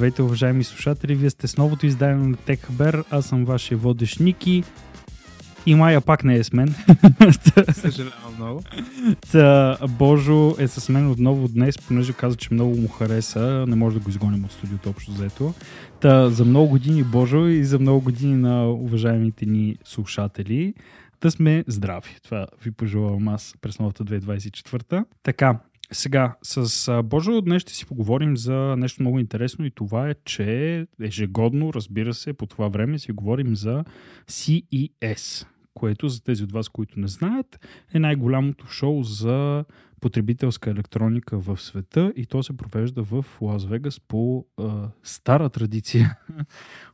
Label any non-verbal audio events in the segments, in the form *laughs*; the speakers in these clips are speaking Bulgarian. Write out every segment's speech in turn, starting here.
Здравейте, уважаеми слушатели! Вие сте с новото издание на TechHaber. Аз съм вашия водещ Ники. И Майя пак не е с мен. *laughs* Съжалявам много. Та, Божо е с мен отново днес, понеже каза, че много му хареса. Не може да го изгоним от студиото общо заето. Та, за много години Божо и за много години на уважаемите ни слушатели да сме здрави. Това ви пожелавам аз през новата 2024. Така, сега, с Божо днес ще си поговорим за нещо много интересно и това е, че ежегодно, разбира се, по това време си говорим за CES, което за тези от вас, които не знаят, е най-голямото шоу за потребителска електроника в света и то се провежда в Лас Вегас по а, стара традиция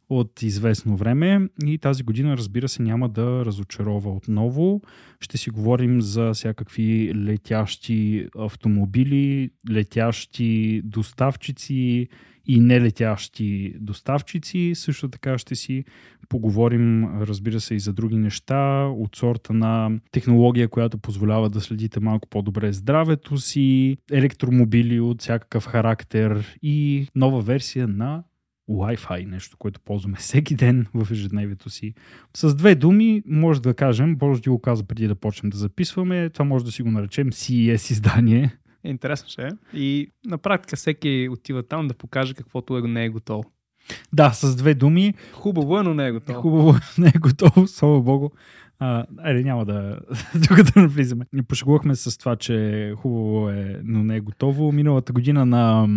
от известно време и тази година, разбира се, няма да разочарова отново. Ще си говорим за всякакви летящи автомобили, летящи доставчици и нелетящи доставчици. Също така ще си поговорим, разбира се, и за други неща от сорта на технология, която позволява да следите малко по-добре здравето си, електромобили от всякакъв характер и нова версия на Wi-Fi, нещо, което ползваме *laughs* всеки ден в ежедневието си. С две думи, може да кажем, Боже ти го каза преди да почнем да записваме, това може да си го наречем CES издание. Интересно ще е. И на практика всеки отива там да покаже каквото е, не е готово. Да, с две думи. Хубаво е, но не е готово. *laughs* Хубаво не е готово, слава богу. А, айде, няма да *laughs* тук да навлизаме. Ни пошегувахме с това, че хубаво е, но не е готово. Миналата година на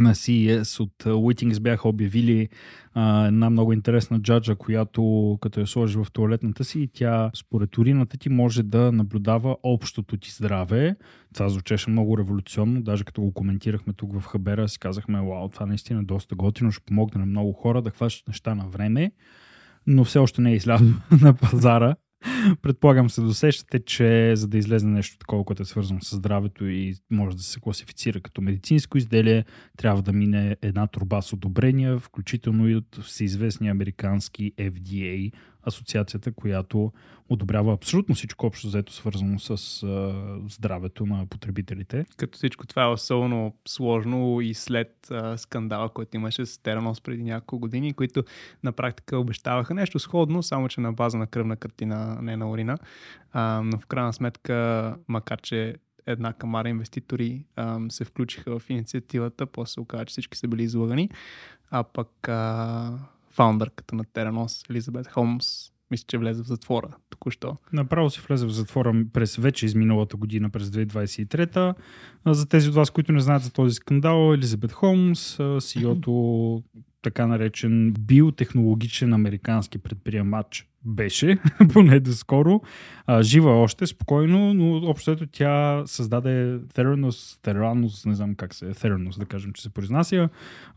на CES от Witings бяха обявили а, една много интересна джаджа, която като я сложиш в туалетната си, тя според урината ти може да наблюдава общото ти здраве. Това звучеше много революционно, даже като го коментирахме тук в Хабера, си казахме, вау, това наистина е доста готино, ще помогне на много хора да хващат неща на време, но все още не е излязло *laughs* на пазара. Предполагам се досещате, че за да излезе нещо такова, което е свързано с здравето и може да се класифицира като медицинско изделие, трябва да мине една труба с одобрения, включително и от всеизвестния американски FDA, асоциацията, която одобрява абсолютно всичко общо взето свързано с а, здравето на потребителите. Като всичко това е особено сложно и след а, скандала, който имаше с Теранос преди няколко години, които на практика обещаваха нещо сходно, само че на база на кръвна картина, не на урина. А, но в крайна сметка, макар че една камара инвеститори а, се включиха в инициативата, после се оказа, че всички са били излагани, а пък а, фаундърката на Теранос, Елизабет Холмс, мисля, че влезе в затвора току-що. Направо си влезе в затвора през вече изминалата година, през 2023. За тези от вас, които не знаят за този скандал, Елизабет Холмс, CEO-то така наречен биотехнологичен американски предприемач беше, *laughs* поне доскоро. А, жива още, спокойно, но общото тя създаде Theranos, Theranos, не знам как се е, Theranos да кажем, че се произнася.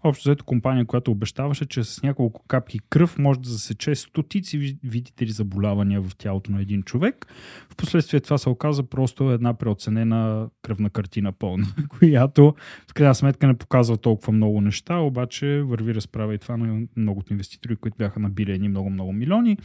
Общо взето компания, която обещаваше, че с няколко капки кръв може да засече стотици, видите ли, заболявания в тялото на един човек. Впоследствие това се оказа просто една преоценена кръвна картина пълна, *laughs* която в крайна сметка не показва толкова много неща, обаче върви разправа и това на многото инвеститори, които бяха набили едни много-много милиони.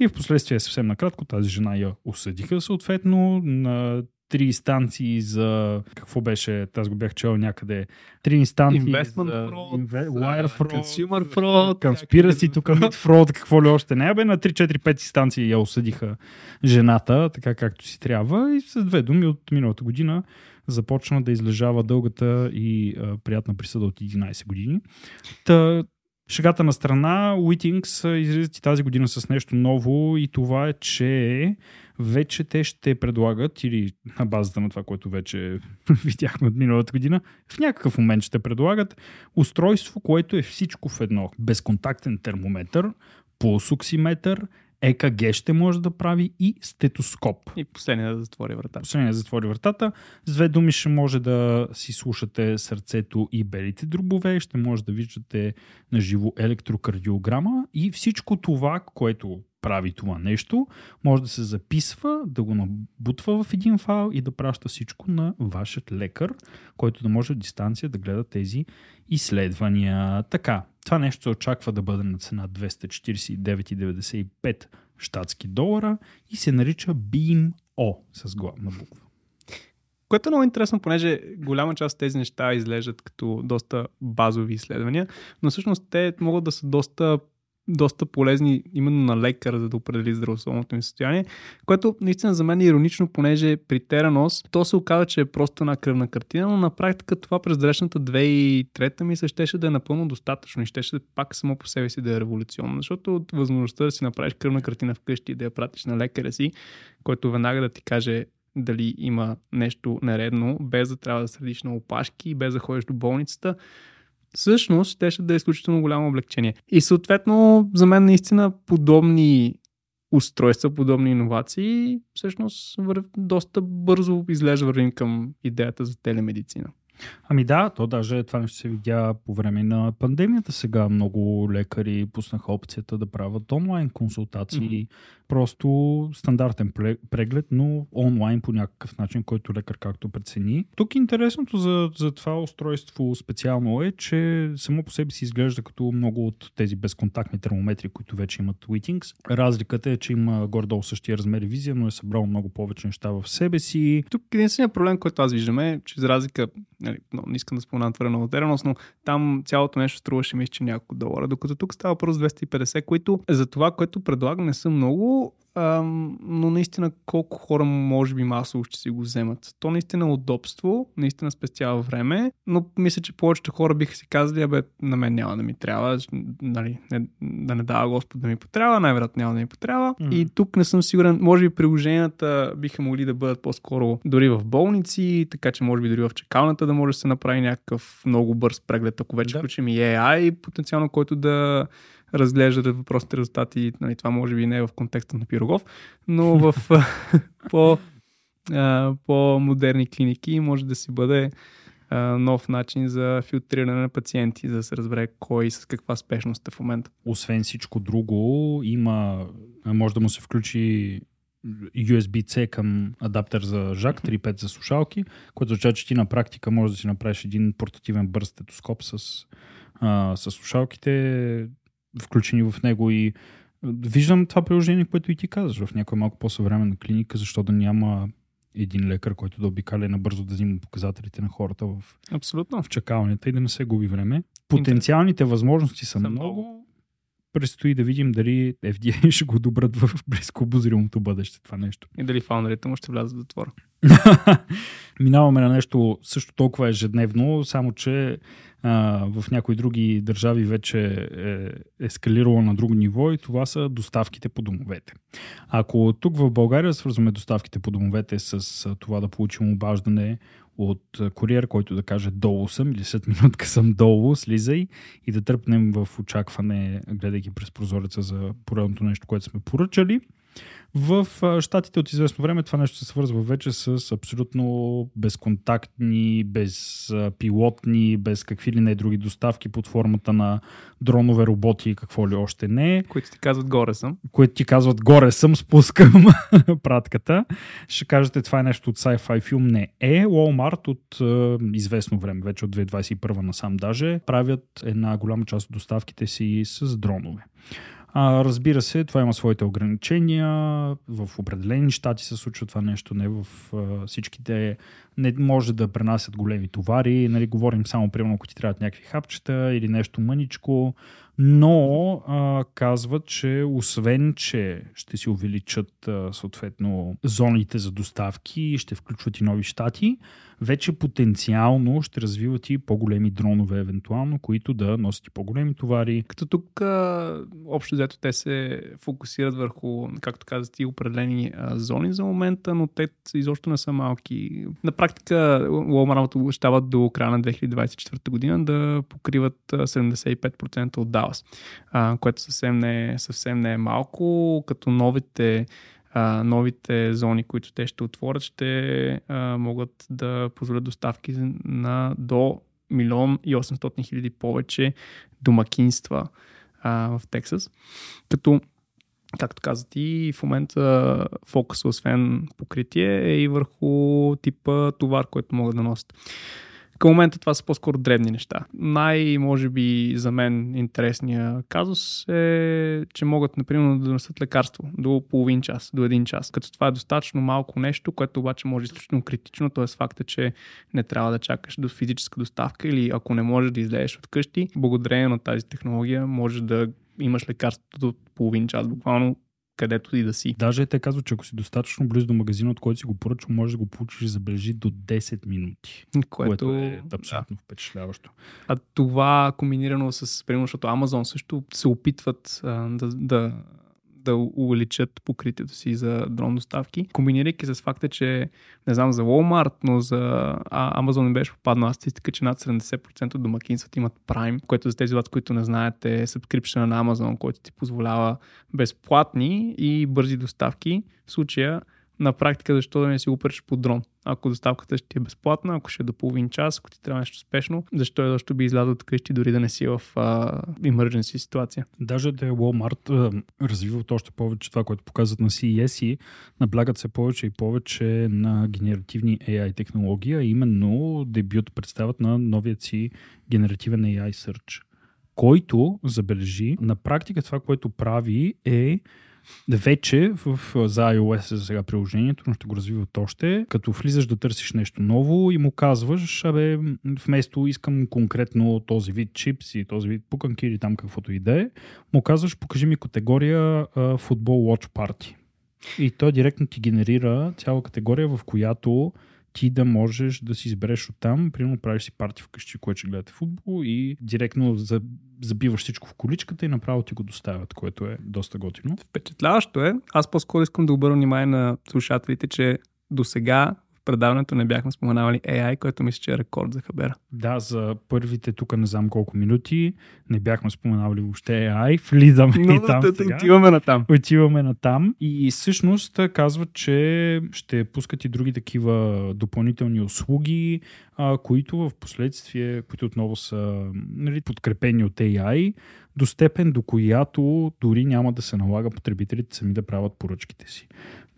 И в последствие съвсем накратко тази жена я осъдиха съответно на три инстанции за какво беше, аз го бях чел някъде, три инстанции Investment за fraud, инве, wire fraud, Consumer fraud, conspiracy, тук fraud, какво ли още не, бе на 3-4-5 инстанции я осъдиха жената, така както си трябва. И с две думи от миналата година започна да излежава дългата и а, приятна присъда от 11 години. Та, Шегата на страна, Уитингс излизат и тази година с нещо ново и това е, че вече те ще предлагат, или на базата на това, което вече *laughs* видяхме от миналата година, в някакъв момент ще предлагат устройство, което е всичко в едно. Безконтактен термометър, пулсоксиметър, ЕКГ ще може да прави и стетоскоп. И последния да затвори вратата. Последния да затвори вратата. С две думи ще може да си слушате сърцето и белите дробове, ще може да виждате на живо електрокардиограма и всичко това, което прави това нещо, може да се записва, да го набутва в един файл и да праща всичко на вашият лекар, който да може от дистанция да гледа тези изследвания. Така, това нещо се очаква да бъде на цена 249,95 щатски долара и се нарича BeamO с главна буква. Което е много интересно, понеже голяма част от тези неща изглеждат като доста базови изследвания, но всъщност те могат да са доста доста полезни именно на лекар, за да определи здравословното им състояние, което наистина за мен е иронично, понеже при Теранос то се оказа, че е просто една кръвна картина, но на практика това през далечната 2003 ми се щеше да е напълно достатъчно и щеше пак само по себе си да е революционно, защото възможността да си направиш кръвна картина вкъщи и да я пратиш на лекаря си, който веднага да ти каже дали има нещо нередно, без да трябва да средиш на опашки, без да ходиш до болницата, всъщност ще, да е изключително голямо облегчение. И съответно, за мен наистина подобни устройства, подобни иновации, всъщност доста бързо изглежда вървим към идеята за телемедицина. Ами да, то даже това нещо се видя по време на пандемията сега. Много лекари пуснаха опцията да правят онлайн консултации. Mm-hmm. Просто стандартен преглед, но онлайн по някакъв начин, който лекар както прецени. Тук интересното за, за това устройство специално е, че само по себе си изглежда като много от тези безконтактни термометри, които вече имат Witings. Разликата е, че има горе-долу същия размер и визия, но е събрал много повече неща в себе си. Тук единственият проблем, който аз виждам е, че за разлика нали, не искам да спомена твърде много тереност, но там цялото нещо струваше мисля, че няколко долара, докато тук става просто 250, които за това, което предлагам не са много, Ам, но наистина колко хора може би масово ще си го вземат. То наистина е удобство, наистина спестява време, но мисля, че повечето хора биха си казали, абе, на мен няма да ми трябва, нали, не, да не дава Господ да ми потрябва, най-вероятно няма да ми потрябва. Mm. И тук не съм сигурен, може би приложенията биха могли да бъдат по-скоро дори в болници, така че може би дори в чекалната да може да се направи някакъв много бърз преглед, ако вече да. включим и AI, потенциално, който да разглеждате въпросите резултати. Нали, това може би не е в контекста на Пирогов, но в *laughs* по, а, по-модерни клиники може да си бъде а, нов начин за филтриране на пациенти, за да се разбере кой с каква спешност е в момента. Освен всичко друго, има, може да му се включи USB-C към адаптер за жак, 3.5 за слушалки, което означава, че ти на практика можеш да си направиш един портативен бърз стетоскоп с, а, с слушалките, включени в него и виждам това приложение, което и ти казваш в някоя малко по-съвременна клиника, защо да няма един лекар, който да обикаля набързо да взима показателите на хората в, Абсолютно. в чакалнята и да не се губи време. Потенциалните възможности са, много. много. Предстои да видим дали FDA *laughs* ще го добрат в близко обозримото бъдеще това нещо. И дали фаундерите му ще влязат в затвора. *laughs* Минаваме на нещо също толкова ежедневно, само че а, в някои други държави вече е ескалирало на друго ниво и това са доставките по домовете. Ако тук в България свързваме доставките по домовете с това да получим обаждане от куриер, който да каже долу съм или след минутка съм долу, слизай и да тръпнем в очакване, гледайки през прозореца за поредното нещо, което сме поръчали – в щатите от известно време това нещо се свързва вече с абсолютно безконтактни, безпилотни, без какви ли не други доставки под формата на дронове, роботи и какво ли още не. Които ти казват горе съм. Които ти казват горе съм, спускам *laughs* пратката. Ще кажете това е нещо от sci-fi филм. Не е. Walmart от е, известно време, вече от 2021 насам даже, правят една голяма част от доставките си с дронове. А, разбира се, това има своите ограничения. В определени щати се случва това нещо, не в а, всичките. Не може да пренасят големи товари. Нали, говорим само, примерно, ако ти трябват някакви хапчета или нещо мъничко. Но а, казват, че освен, че ще си увеличат а, съответно зоните за доставки, ще включват и нови щати, вече потенциално ще развиват и по-големи дронове, евентуално, които да носят и по-големи товари. Като тук а, общо взето те се фокусират върху, както казах ти, определени а, зони за момента, но те изобщо не са малки. На практика Walmart обещават до края на 2024 година да покриват 75% от Dallas, а, което съвсем не, е, съвсем не е малко, като новите а, новите зони, които те ще отворят, ще а, могат да позволят доставки на до милион и 800 хиляди повече домакинства а, в Тексас. Като, както каза ти, в момента фокус, освен покритие, е и върху типа товар, който могат да носят. Към момента това са по-скоро дребни неща. Най, може би, за мен интересния казус е, че могат, например, да донесат лекарство до половин час, до един час. Като това е достатъчно малко нещо, което обаче може изключително критично, т.е. факта, че не трябва да чакаш до физическа доставка или ако не можеш да излезеш от къщи, благодарение на тази технология може да имаш лекарството до половин час, буквално където и да си. Даже те казват, че ако си достатъчно близо до магазина, от който си го поръчал, може да го получиш, забележи, до 10 минути. Което, Което е абсолютно да. впечатляващо. А това комбинирано с, примерно, защото Amazon също се опитват а, да, да да увеличат покритието си за дрон доставки, комбинирайки с факта, че не знам за Walmart, но за а, Amazon беше попаднала статистика, че над 70% от домакинствата имат Prime, което за тези вас, които не знаете е subscription на Amazon, който ти позволява безплатни и бързи доставки. В случая на практика защо да не си го по дрон. Ако доставката ще ти е безплатна, ако ще е до половин час, ако ти трябва нещо спешно, защо е защо би излязъл от къщи дори да не си в а, emergency ситуация. Даже да е Walmart а, развиват още повече това, което показват на CES и наблягат се повече и повече на генеративни AI технологии, а именно дебют представят на новият си генеративен AI Search, който, забележи, на практика това, което прави е вече в, за iOS е за сега приложението, но ще го развиват още, като влизаш да търсиш нещо ново и му казваш, абе, вместо искам конкретно този вид чипс и този вид пуканки или там каквото и да е, му казваш, покажи ми категория футбол Watch Party. И той директно ти генерира цяла категория, в която ти да можеш да си избереш от там, примерно правиш си парти вкъщи, което ще гледате футбол и директно забиваш всичко в количката и направо ти го доставят, което е доста готино. Впечатляващо е. Аз по-скоро искам да обърна внимание на слушателите, че до сега предаването не бяхме споменавали AI, което мисля, че е рекорд за Хабера. Да, за първите тук не знам колко минути не бяхме споменавали въобще AI. *laughs* Влизаме Но, и там. Да, отиваме на там. Отиваме на там. И всъщност казват, че ще пускат и други такива допълнителни услуги, а, които в последствие, които отново са нали, подкрепени от AI, до степен до която дори няма да се налага потребителите сами да правят поръчките си.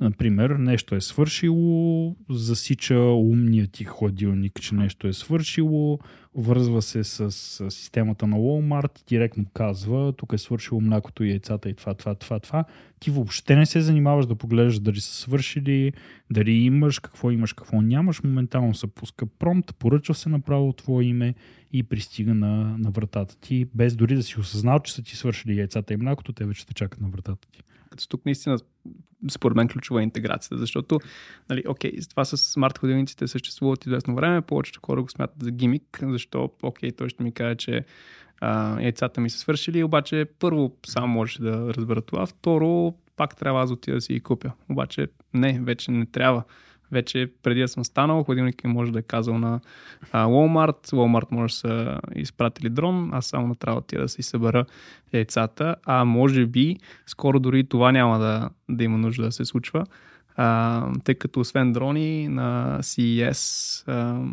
Например, нещо е свършило, засича умния ти хладилник, че нещо е свършило, връзва се с, системата на Walmart директно казва, тук е свършило млякото и яйцата и това, това, това, това. Ти въобще не се занимаваш да погледаш дали са свършили, дали имаш, какво имаш, какво нямаш. Моментално се пуска промпт, поръчва се направо твое име и пристига на, на вратата ти, без дори да си осъзнал, че са ти свършили яйцата и млякото, те вече те чакат на вратата ти. Като тук наистина според мен ключова е интеграцията, защото, нали, окей, това с смарт ходилниците съществуват известно време, повечето хора го смятат за гимик, защо, окей, той ще ми каже, че а, яйцата ми са свършили, обаче първо сам можеш да разбера това, второ пак трябва аз отида да си ги купя. Обаче не, вече не трябва вече преди да съм станал, хладилник може да е казал на а, Walmart, Walmart може да са изпратили дрон, аз само трябва да да си събера яйцата, а може би скоро дори това няма да, да има нужда да се случва, а, тъй като освен дрони на CES а,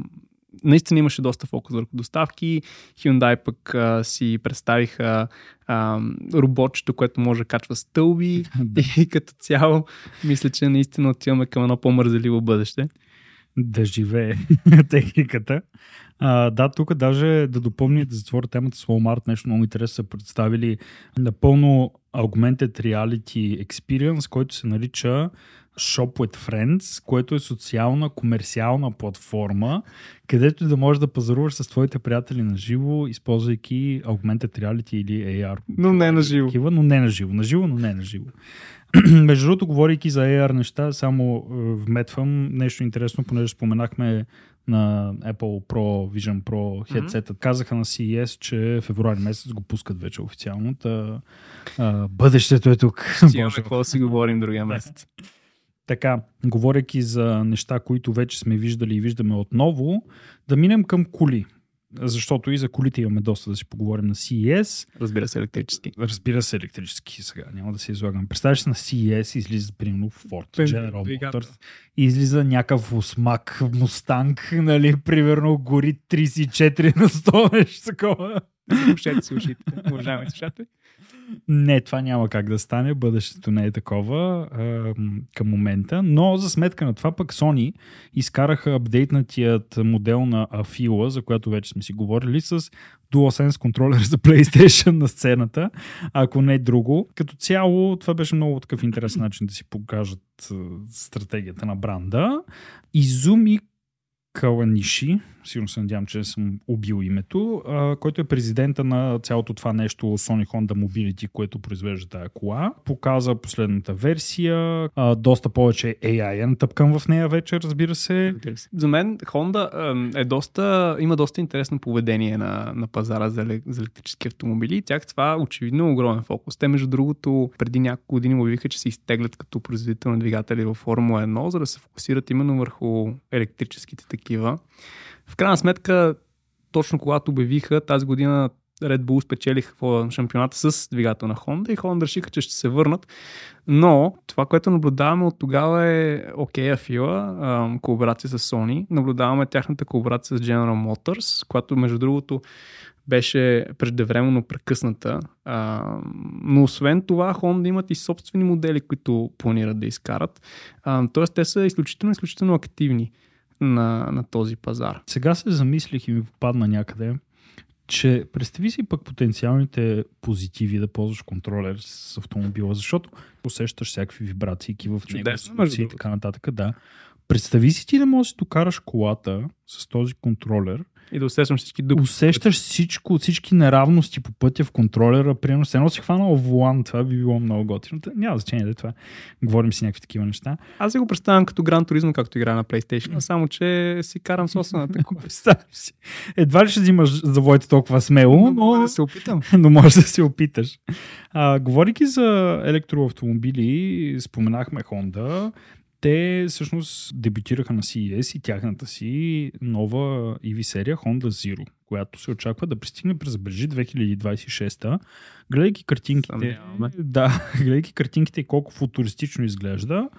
наистина имаше доста фокус върху доставки. Hyundai пък а, си представиха а, роботчето, което може да качва стълби *laughs* и като цяло мисля, че наистина отиваме към едно по-мързеливо бъдеще. Да живее *laughs* техниката. А, да, тук даже да допомня да затворя темата с Walmart, нещо много интересно са представили напълно Augmented Reality Experience, който се нарича Shop with Friends, което е социална, комерциална платформа, където да можеш да пазаруваш с твоите приятели на живо, използвайки Augmented Reality или AR. Но не на живо. Такива, но не на живо. На живо, но не на живо. *clears throat* Между другото, говорейки за AR неща, само вметвам нещо интересно, понеже споменахме на Apple Pro, Vision Pro headset. Mm-hmm. Казаха на CES, че февруари месец го пускат вече официално. Та, а, бъдещето е тук. Стигаме какво си говорим другия месец. *laughs* Така, говоряки за неща, които вече сме виждали и виждаме отново, да минем към коли. Защото и за колите имаме доста да си поговорим на CES. Разбира се, електрически. Разбира се, електрически сега. Няма да се излагам. Представяш се на CES, излиза примерно Ford, General Motors, излиза някакъв осмак, Мустанг, нали, примерно гори 34 на 100, нещо такова. Запушете си ушите, уважаеми слушатели. Не, това няма как да стане. Бъдещето не е такова а, към момента. Но за сметка на това пък Sony изкараха апдейтнатият модел на Афила, за която вече сме си говорили, с DualSense контролер за PlayStation на сцената, ако не друго. Като цяло, това беше много такъв интересен начин да си покажат стратегията на бранда. Изуми Каланиши, сигурно се надявам, че съм убил името, а, който е президента на цялото това нещо Sony Honda Mobility, което произвежда тая кола. Показа последната версия, а, доста повече AI е натъпкан в нея вече, разбира се. За мен Honda е доста, има доста интересно поведение на, на пазара за, за електрически автомобили и тях това очевидно е огромен фокус. Те, между другото, преди няколко години му обявиха, че се изтеглят като производител на двигатели в Формула 1, за да се фокусират именно върху електрическите такива. В крайна сметка, точно когато обявиха тази година Red Bull спечелих шампионата с двигател на Honda и Honda решиха, че ще се върнат. Но това, което наблюдаваме от тогава е окей, okay, Афила, колаборация с Sony. Наблюдаваме тяхната колаборация с General Motors, която между другото беше преждевременно прекъсната. А, но освен това, Honda имат и собствени модели, които планират да изкарат. А, тоест, те са изключително, изключително активни на, на този пазар. Сега се замислих и ми попадна някъде, че представи си пък потенциалните позитиви да ползваш контролер с автомобила, защото усещаш всякакви вибрации в него и така нататък. Да. Представи си ти да можеш да докараш колата с този контролер и да усещам всички дупки. Усещаш всичко, всички неравности по пътя в контролера. Примерно, се едно си хванал волан, това би било много готино. Няма значение да това. Говорим си някакви такива неща. Аз си го представям като Гран Туризмо, както играя на PlayStation, само че си карам собствената кола. си. Едва ли ще взимаш завоите толкова смело, но, да се опитам. *laughs* но можеш да се опиташ. А, говорики за електроавтомобили, споменахме Honda те всъщност дебютираха на CES и тяхната си нова EV серия Honda Zero, която се очаква да пристигне през забележи 2026. Гледайки картинките, да, *laughs* гледайки картинките и колко футуристично изглежда,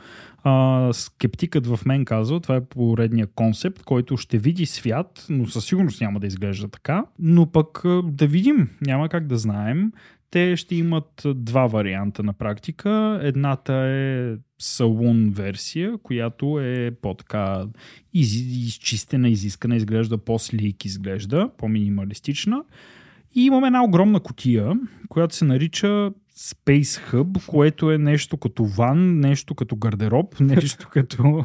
а, скептикът в мен казва, това е поредния концепт, който ще види свят, но със сигурност няма да изглежда така, но пък да видим, няма как да знаем те ще имат два варианта на практика. Едната е салун версия, която е по-така из, изчистена, изискана, изглежда по-слик, изглежда, по-минималистична. И имаме една огромна котия, която се нарича Space Hub, което е нещо като ван, нещо като гардероб, *laughs* нещо като...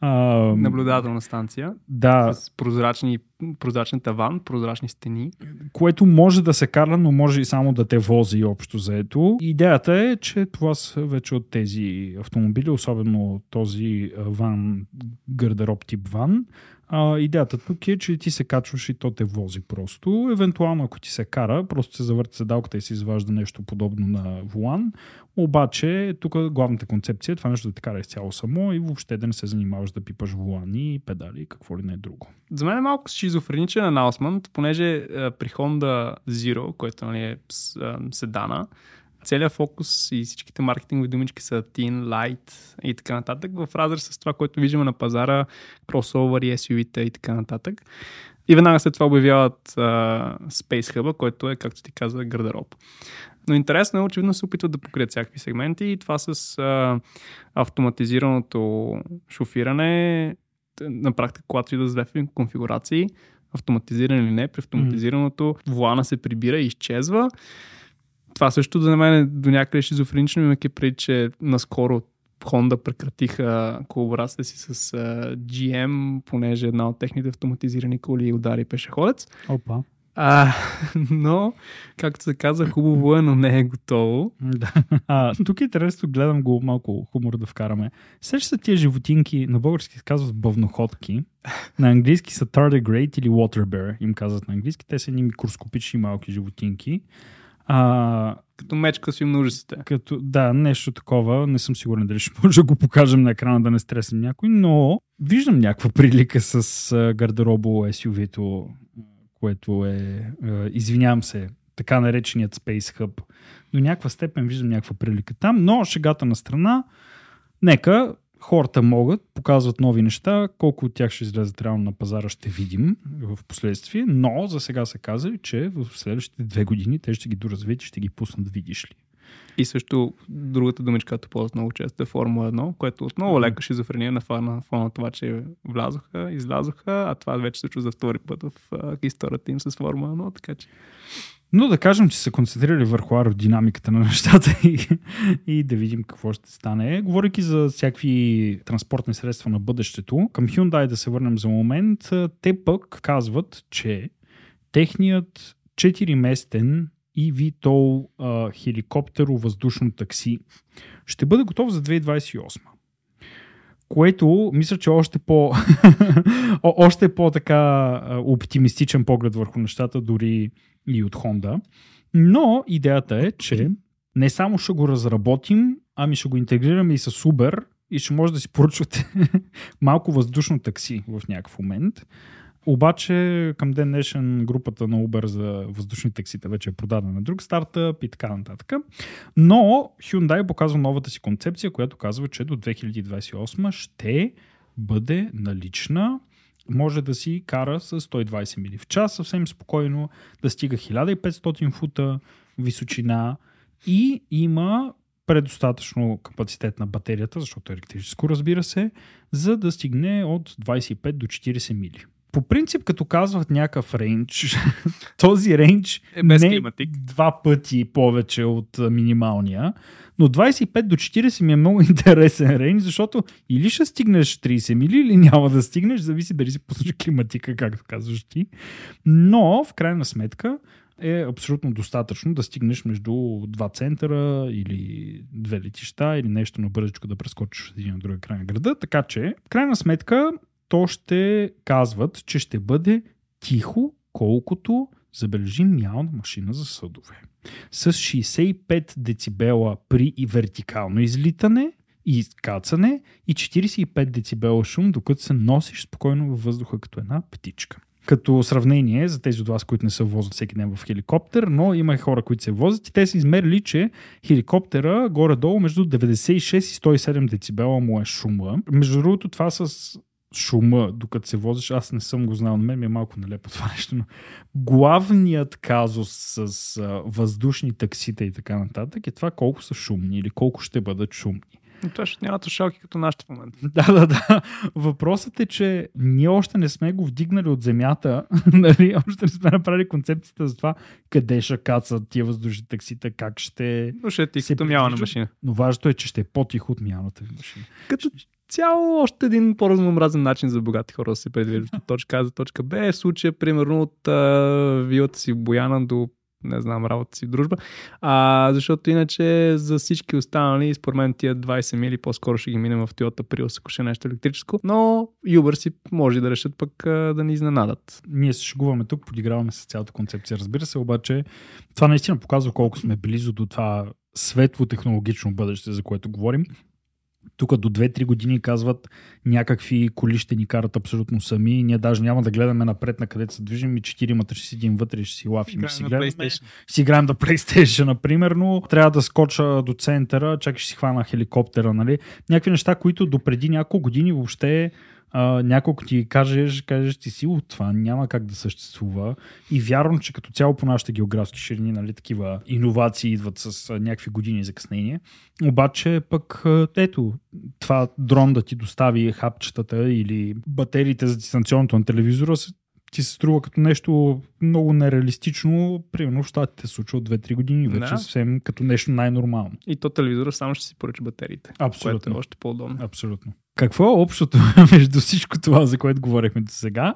А, Наблюдателна станция. Да. С прозрачни, прозрачен таван, прозрачни стени. Което може да се кара, но може и само да те вози общо заето. Идеята е, че това са вече от тези автомобили, особено този ван, гардероб тип ван, а, идеята тук е, че ти се качваш и то те вози просто. Евентуално, ако ти се кара, просто се завърта седалката и се изважда нещо подобно на волан. Обаче, тук главната концепция е това нещо да те кара изцяло само и въобще да не се занимаваш да пипаш волани, педали и какво ли не е друго. За мен е малко шизофреничен анаусмент, понеже е, при Honda Zero, което нали, е седана, целият фокус и всичките маркетингови думички са teen, light и така нататък, в разрез с това, което виждаме на пазара, кросовър и SUV-та и така нататък. И веднага след това обявяват uh, Space Hub, който е, както ти каза, гардероб. Но интересно е, очевидно се опитват да покрият всякакви сегменти и това с uh, автоматизираното шофиране на практика, когато идва с две конфигурации, автоматизиран или не, при автоматизираното mm. вулана се прибира и изчезва това също за мен е до някъде шизофренично, имайки преди, че наскоро Honda прекратиха колаборацията си с uh, GM, понеже една от техните автоматизирани коли удари пешеходец. Опа. А, *laughs* но, както се каза, хубаво е, но не е готово. Да. А, тук е интересно, гледам го малко хумор да вкараме. Сеща са тия животинки, на български се казват бъвноходки, на английски са tardigrade или water bear, им казват на английски. Те са едни микроскопични малки животинки. А, като мечка си ужасите. Като, да, нещо такова. Не съм сигурен дали ще *laughs* може да го покажем на екрана да не стресам някой, но виждам някаква прилика с гардеробо SUV-то, което е, извинявам се, така нареченият Space Hub. До някаква степен виждам някаква прилика там, но шегата на страна, нека хората могат, показват нови неща, колко от тях ще излезат реално на пазара ще видим в последствие, но за сега са казали, че в следващите две години те ще ги доразвият и ще ги пуснат, видиш ли. И също другата думичка, която ползват много често е Формула 1, което отново лека шизофрения на фона, фона на това, че влязоха, излязоха, а това вече се чу за втори път в историята им с Формула 1, така че... Но да кажем, че са концентрирали върху аеродинамиката на *laughs* нещата и, и да видим какво ще стане. Говорейки за всякакви транспортни средства на бъдещето, към Hyundai да се върнем за момент, те пък казват, че техният 4-местен eVTOL хеликоптеро въздушно такси ще бъде готов за 2028 което мисля, че още по *laughs* още по така оптимистичен поглед върху нещата, дори и от Honda. Но идеята е, че не само ще го разработим, ами ще го интегрираме и с Uber и ще може да си поръчвате *laughs* малко въздушно такси в някакъв момент. Обаче към ден днешен групата на Uber за въздушни таксита вече е продадена на друг стартъп и така нататък. Но Hyundai показва новата си концепция, която казва, че до 2028 ще бъде налична може да си кара с 120 мили в час съвсем спокойно, да стига 1500 фута височина и има предостатъчно капацитет на батерията, защото е електрическо разбира се, за да стигне от 25 до 40 мили. По принцип, като казват някакъв рейндж, *laughs* този рейндж е без не е климатик. два пъти повече от минималния, но 25 до 40 ми е много *laughs* интересен рейндж, защото или ще стигнеш 30 мили, или няма да стигнеш, зависи дали си пуснеш климатика, както казваш ти. Но, в крайна сметка, е абсолютно достатъчно да стигнеш между два центъра или две летища или нещо на бързичко да прескочиш от един на друг край на града. Така че, в крайна сметка, то ще казват, че ще бъде тихо, колкото забележи мялна машина за съдове. С 65 децибела при вертикално излитане и кацане и 45 децибела шум, докато се носиш спокойно във въздуха като една птичка. Като сравнение за тези от вас, които не се возят всеки ден в хеликоптер, но има и хора, които се возят и те са измерили, че хеликоптера горе-долу между 96 и 107 децибела му е шума. Между другото, това с шума, докато се возиш, аз не съм го знал, на мен ми е малко нелепо това нещо, но главният казус с а, въздушни таксита и така нататък е това колко са шумни или колко ще бъдат шумни. Но това ще нямат шалки като нашите в момента. *laughs* Да, да, да. Въпросът е, че ние още не сме го вдигнали от земята, *laughs* нали? още не сме направили концепцията за това къде ще кацат тия въздушни таксита, как ще... Но ще е ти се като машина. Но важното е, че ще е по-тихо от мялната ви машина. Като цяло още един по-разнообразен начин за богати хора да се предвиждат от точка А за точка Б. В случая, примерно, от а, вилата си в Бояна до не знам, работа си в дружба. А, защото иначе за всички останали, според мен тия 20 мили по-скоро ще ги минем в Toyota Prius, ако ще е нещо електрическо. Но Uber си може да решат пък а, да ни изненадат. ние се шегуваме тук, подиграваме с цялата концепция. Разбира се, обаче това наистина показва колко сме близо до това светло технологично бъдеще, за което говорим. Тук до 2-3 години казват някакви коли ще ни карат абсолютно сами. Ние даже няма да гледаме напред на където се движим и четиримата ще седим вътре ще си лафим. ще си гледаме. Ще си играем да PlayStation, например, но трябва да скоча до центъра, чакай ще си хвана хеликоптера, нали? Някакви неща, които до преди няколко години въобще няколко ти кажеш, кажеш ти си, от това няма как да съществува. И вярвам, че като цяло по нашите географски ширини, нали, такива иновации идват с а, някакви години закъснение. Обаче пък, а, ето, това дрон да ти достави хапчетата или батериите за дистанционното на телевизора ти се струва като нещо много нереалистично. Примерно в Штатите се случва от 2-3 години вече Да. съвсем като нещо най-нормално. И то телевизора само ще си поръча батериите. Абсолютно. Което е още по-удобно. Абсолютно. Какво е общото *laughs* между всичко това, за което говорихме до сега?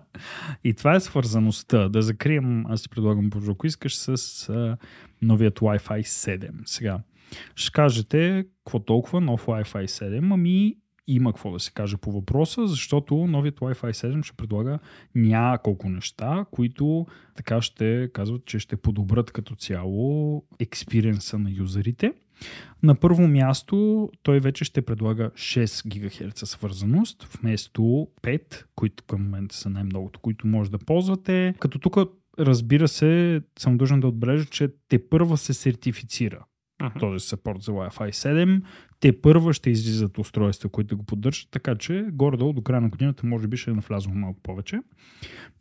И това е свързаността. Да закрием, аз ти предлагам, Божо, ако искаш, с а, новият Wi-Fi 7. Сега, ще кажете, какво толкова нов Wi-Fi 7? Ами, има какво да се каже по въпроса, защото новият Wi-Fi 7 ще предлага няколко неща, които така ще казват, че ще подобрят като цяло експириенса на юзерите. На първо място той вече ще предлага 6 ГГц свързаност вместо 5, които към момента са най-многото, които може да ползвате. Като тук разбира се, съм дължен да отбележа, че те първа се сертифицира Мгм. този сапорт за Wi-Fi 7. те първа ще излизат устройства, които го поддържат, така че горе-долу до края на годината може би ще е навлязло малко повече.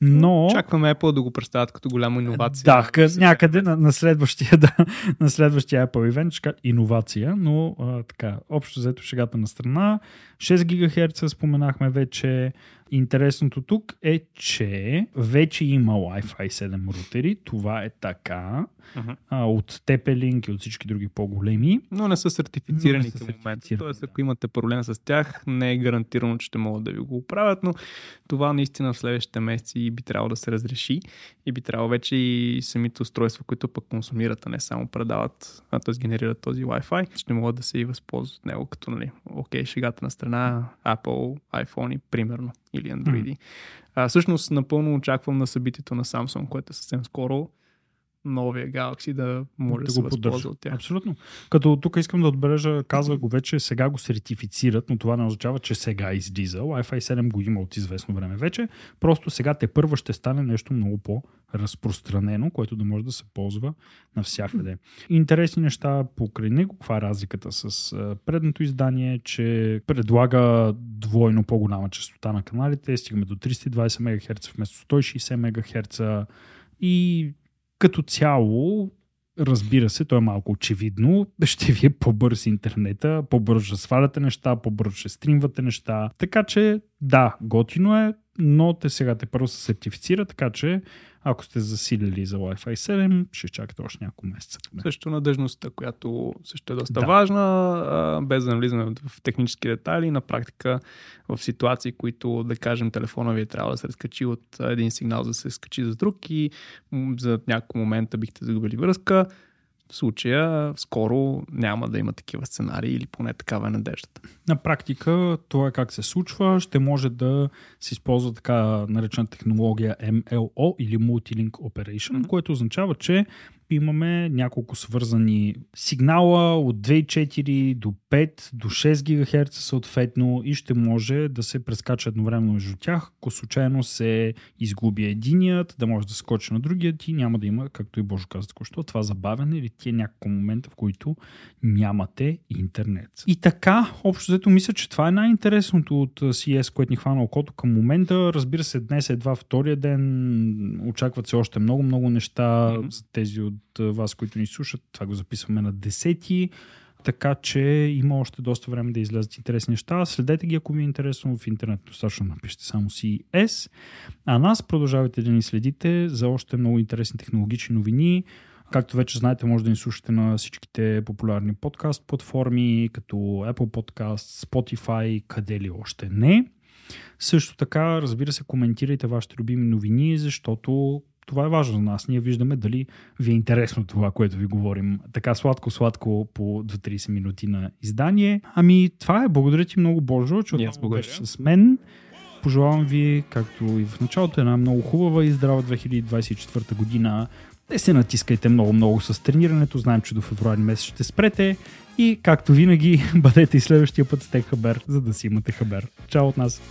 Но... Очакваме Apple да го представят като голяма иновация. Да, къ... някъде на, на, следващия, *laughs* да, на следващия Apple event ще иновация, но а, така, общо взето шегата на страна. 6 ГГц споменахме вече. Интересното тук е, че вече има Wi-Fi 7 рутери. Това е така. Uh-huh. А, от TP-Link и от всички други по-големи. Но не са сертифицирани към момента. Тоест, ако имате проблем с тях, не е гарантирано, че ще могат да ви го оправят, но това наистина в следващите месеци би трябвало да се разреши и би трябвало вече и самите устройства, които пък консумират, а не само предават, т.е. генерират този Wi-Fi, ще могат да се и възползват от него, като, нали, окей, шегата на страна, Apple, iPhone, примерно, или Android. Mm. А, всъщност, напълно очаквам на събитието на Samsung, което е съвсем скоро, новия Galaxy да може да, да се го възползва от тях. Абсолютно. Като тук искам да отбележа, казва го вече, сега го сертифицират, но това не означава, че сега излиза. Wi-Fi 7 го има от известно време вече. Просто сега те първо ще стане нещо много по- разпространено, което да може да се ползва навсякъде. Интересни неща покрай него. Каква е разликата с предното издание, че предлага двойно по-голяма частота на каналите, стигаме до 320 МГц вместо 160 МГц и като цяло, разбира се, то е малко очевидно, *laughs* ще ви е по-бърз интернета, по-бързо сваляте неща, по-бързо стримвате неща. Така че, да, готино е, но те сега те първо се сертифицира, така че ако сте засилили за Wi-Fi 7, ще чакате още няколко месеца. Също надежността, която също е доста да. важна, без да навлизаме в технически детайли. На практика в ситуации, които, да кажем, телефона ви е трябва да се разкачи от един сигнал, за да се скачи за друг и за няколко момента бихте загубили връзка, в случая скоро няма да има такива сценарии или поне такава е надеждата. На практика това е как се случва. Ще може да се използва така наречена технология MLO или Multilink Operation, mm-hmm. което означава, че имаме няколко свързани сигнала от 2.4 до 5 до 6 ГГц съответно и ще може да се прескача едновременно между тях. Ако случайно се изгуби единият, да може да скочи на другия и няма да има, както и Божо каза току-що, това забавяне или тия няколко момента, в които нямате интернет. И така, общо взето мисля, че това е най-интересното от CS, което ни хвана окото към момента. Разбира се, днес е едва втория ден, очакват се още много-много неща mm-hmm. за тези от вас, които ни слушат. Това го записваме на 10 така че има още доста време да излязат интересни неща. Следете ги, ако ви е интересно в интернет. Достатъчно напишете само CES. А нас продължавайте да ни следите за още много интересни технологични новини. Както вече знаете, може да ни слушате на всичките популярни подкаст платформи, като Apple Podcast, Spotify, къде ли още не. Също така, разбира се, коментирайте вашите любими новини, защото това е важно за нас. Ние виждаме дали ви е интересно това, което ви говорим. Така сладко-сладко по 2-30 минути на издание. Ами това е. Благодаря ти много, Божо, че отново беше с мен. Пожелавам ви, както и в началото, една много хубава и здрава 2024 година. Не се натискайте много-много с тренирането. Знаем, че до февруари месец ще спрете. И както винаги, *laughs* бъдете и следващия път с Хабер, за да си имате хабер. Чао от нас!